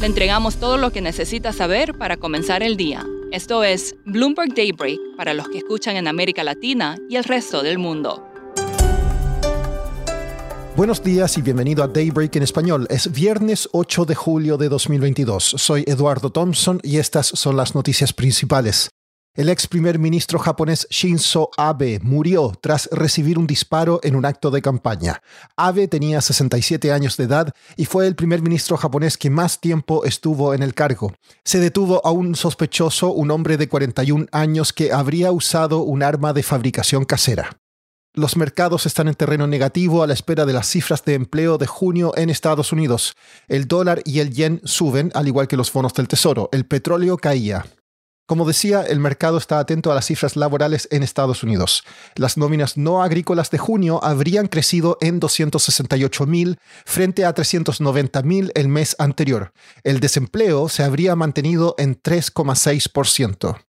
Le entregamos todo lo que necesita saber para comenzar el día. Esto es Bloomberg Daybreak para los que escuchan en América Latina y el resto del mundo. Buenos días y bienvenido a Daybreak en español. Es viernes 8 de julio de 2022. Soy Eduardo Thompson y estas son las noticias principales. El ex primer ministro japonés Shinzo Abe murió tras recibir un disparo en un acto de campaña. Abe tenía 67 años de edad y fue el primer ministro japonés que más tiempo estuvo en el cargo. Se detuvo a un sospechoso, un hombre de 41 años que habría usado un arma de fabricación casera. Los mercados están en terreno negativo a la espera de las cifras de empleo de junio en Estados Unidos. El dólar y el yen suben, al igual que los bonos del Tesoro. El petróleo caía. Como decía, el mercado está atento a las cifras laborales en Estados Unidos. Las nóminas no agrícolas de junio habrían crecido en 268.000 frente a 390.000 el mes anterior. El desempleo se habría mantenido en 3,6%.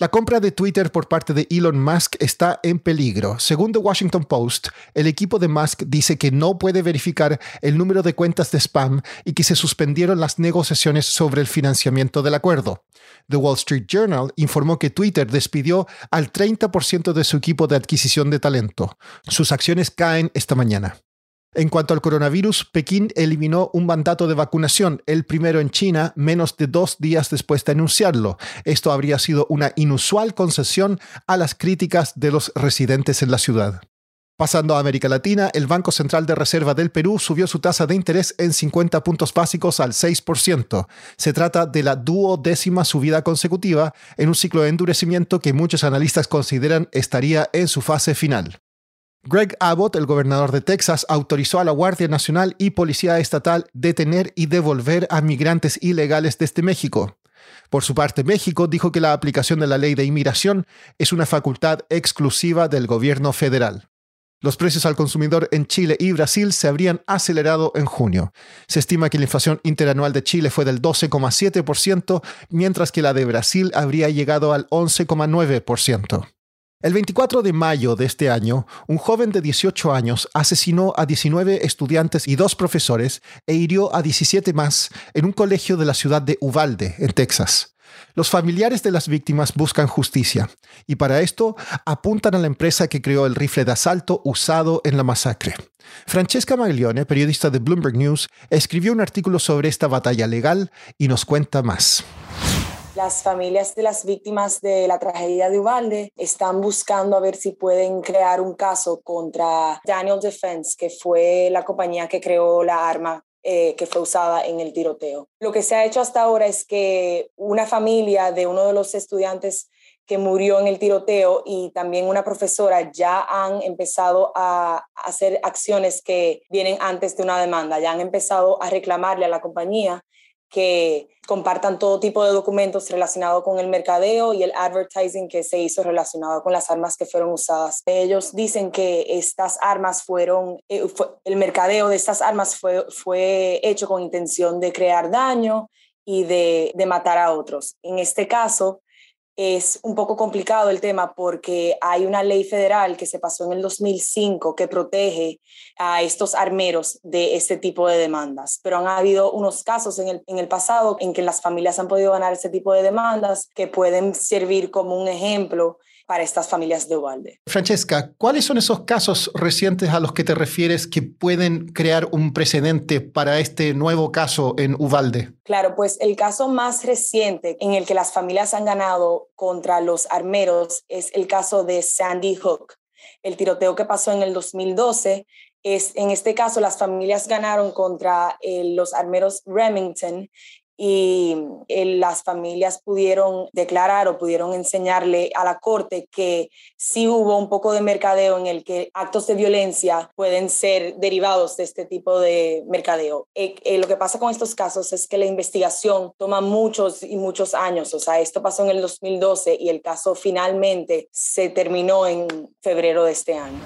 La compra de Twitter por parte de Elon Musk está en peligro. Según The Washington Post, el equipo de Musk dice que no puede verificar el número de cuentas de spam y que se suspendieron las negociaciones sobre el financiamiento del acuerdo. The Wall Street Journal informó que Twitter despidió al 30% de su equipo de adquisición de talento. Sus acciones caen esta mañana. En cuanto al coronavirus, Pekín eliminó un mandato de vacunación, el primero en China, menos de dos días después de anunciarlo. Esto habría sido una inusual concesión a las críticas de los residentes en la ciudad. Pasando a América Latina, el Banco Central de Reserva del Perú subió su tasa de interés en 50 puntos básicos al 6%. Se trata de la duodécima subida consecutiva en un ciclo de endurecimiento que muchos analistas consideran estaría en su fase final. Greg Abbott, el gobernador de Texas, autorizó a la Guardia Nacional y Policía Estatal detener y devolver a migrantes ilegales desde México. Por su parte, México dijo que la aplicación de la ley de inmigración es una facultad exclusiva del gobierno federal. Los precios al consumidor en Chile y Brasil se habrían acelerado en junio. Se estima que la inflación interanual de Chile fue del 12,7%, mientras que la de Brasil habría llegado al 11,9%. El 24 de mayo de este año, un joven de 18 años asesinó a 19 estudiantes y dos profesores e hirió a 17 más en un colegio de la ciudad de Uvalde, en Texas. Los familiares de las víctimas buscan justicia y para esto apuntan a la empresa que creó el rifle de asalto usado en la masacre. Francesca Maglione, periodista de Bloomberg News, escribió un artículo sobre esta batalla legal y nos cuenta más. Las familias de las víctimas de la tragedia de Uvalde están buscando a ver si pueden crear un caso contra Daniel Defense, que fue la compañía que creó la arma eh, que fue usada en el tiroteo. Lo que se ha hecho hasta ahora es que una familia de uno de los estudiantes que murió en el tiroteo y también una profesora ya han empezado a hacer acciones que vienen antes de una demanda, ya han empezado a reclamarle a la compañía que compartan todo tipo de documentos relacionados con el mercadeo y el advertising que se hizo relacionado con las armas que fueron usadas. Ellos dicen que estas armas fueron, eh, el mercadeo de estas armas fue, fue hecho con intención de crear daño y de, de matar a otros. En este caso, es un poco complicado el tema porque hay una ley federal que se pasó en el 2005 que protege a estos armeros de este tipo de demandas. Pero han habido unos casos en el, en el pasado en que las familias han podido ganar ese tipo de demandas que pueden servir como un ejemplo para estas familias de Uvalde. Francesca, ¿cuáles son esos casos recientes a los que te refieres que pueden crear un precedente para este nuevo caso en Uvalde? Claro, pues el caso más reciente en el que las familias han ganado contra los armeros es el caso de Sandy Hook. El tiroteo que pasó en el 2012 es, en este caso, las familias ganaron contra eh, los armeros Remington y eh, las familias pudieron declarar o pudieron enseñarle a la corte que sí hubo un poco de mercadeo en el que actos de violencia pueden ser derivados de este tipo de mercadeo. Eh, eh, lo que pasa con estos casos es que la investigación toma muchos y muchos años, o sea, esto pasó en el 2012 y el caso finalmente se terminó en febrero de este año.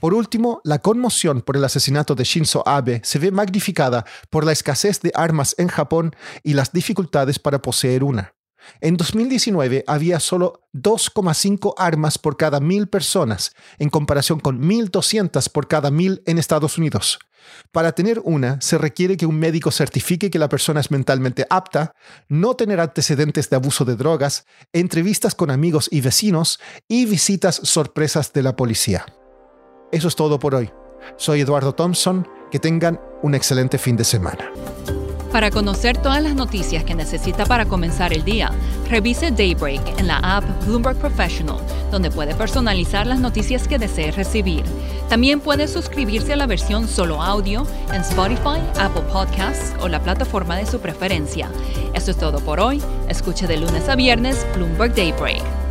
Por último, la conmoción por el asesinato de Shinzo Abe se ve magnificada por la escasez de armas en Japón y las dificultades para poseer una. En 2019 había solo 2,5 armas por cada mil personas, en comparación con 1.200 por cada mil en Estados Unidos. Para tener una, se requiere que un médico certifique que la persona es mentalmente apta, no tener antecedentes de abuso de drogas, entrevistas con amigos y vecinos y visitas sorpresas de la policía. Eso es todo por hoy. Soy Eduardo Thompson. Que tengan un excelente fin de semana. Para conocer todas las noticias que necesita para comenzar el día, revise Daybreak en la app Bloomberg Professional, donde puede personalizar las noticias que desee recibir. También puede suscribirse a la versión solo audio en Spotify, Apple Podcasts o la plataforma de su preferencia. Eso es todo por hoy. Escuche de lunes a viernes Bloomberg Daybreak.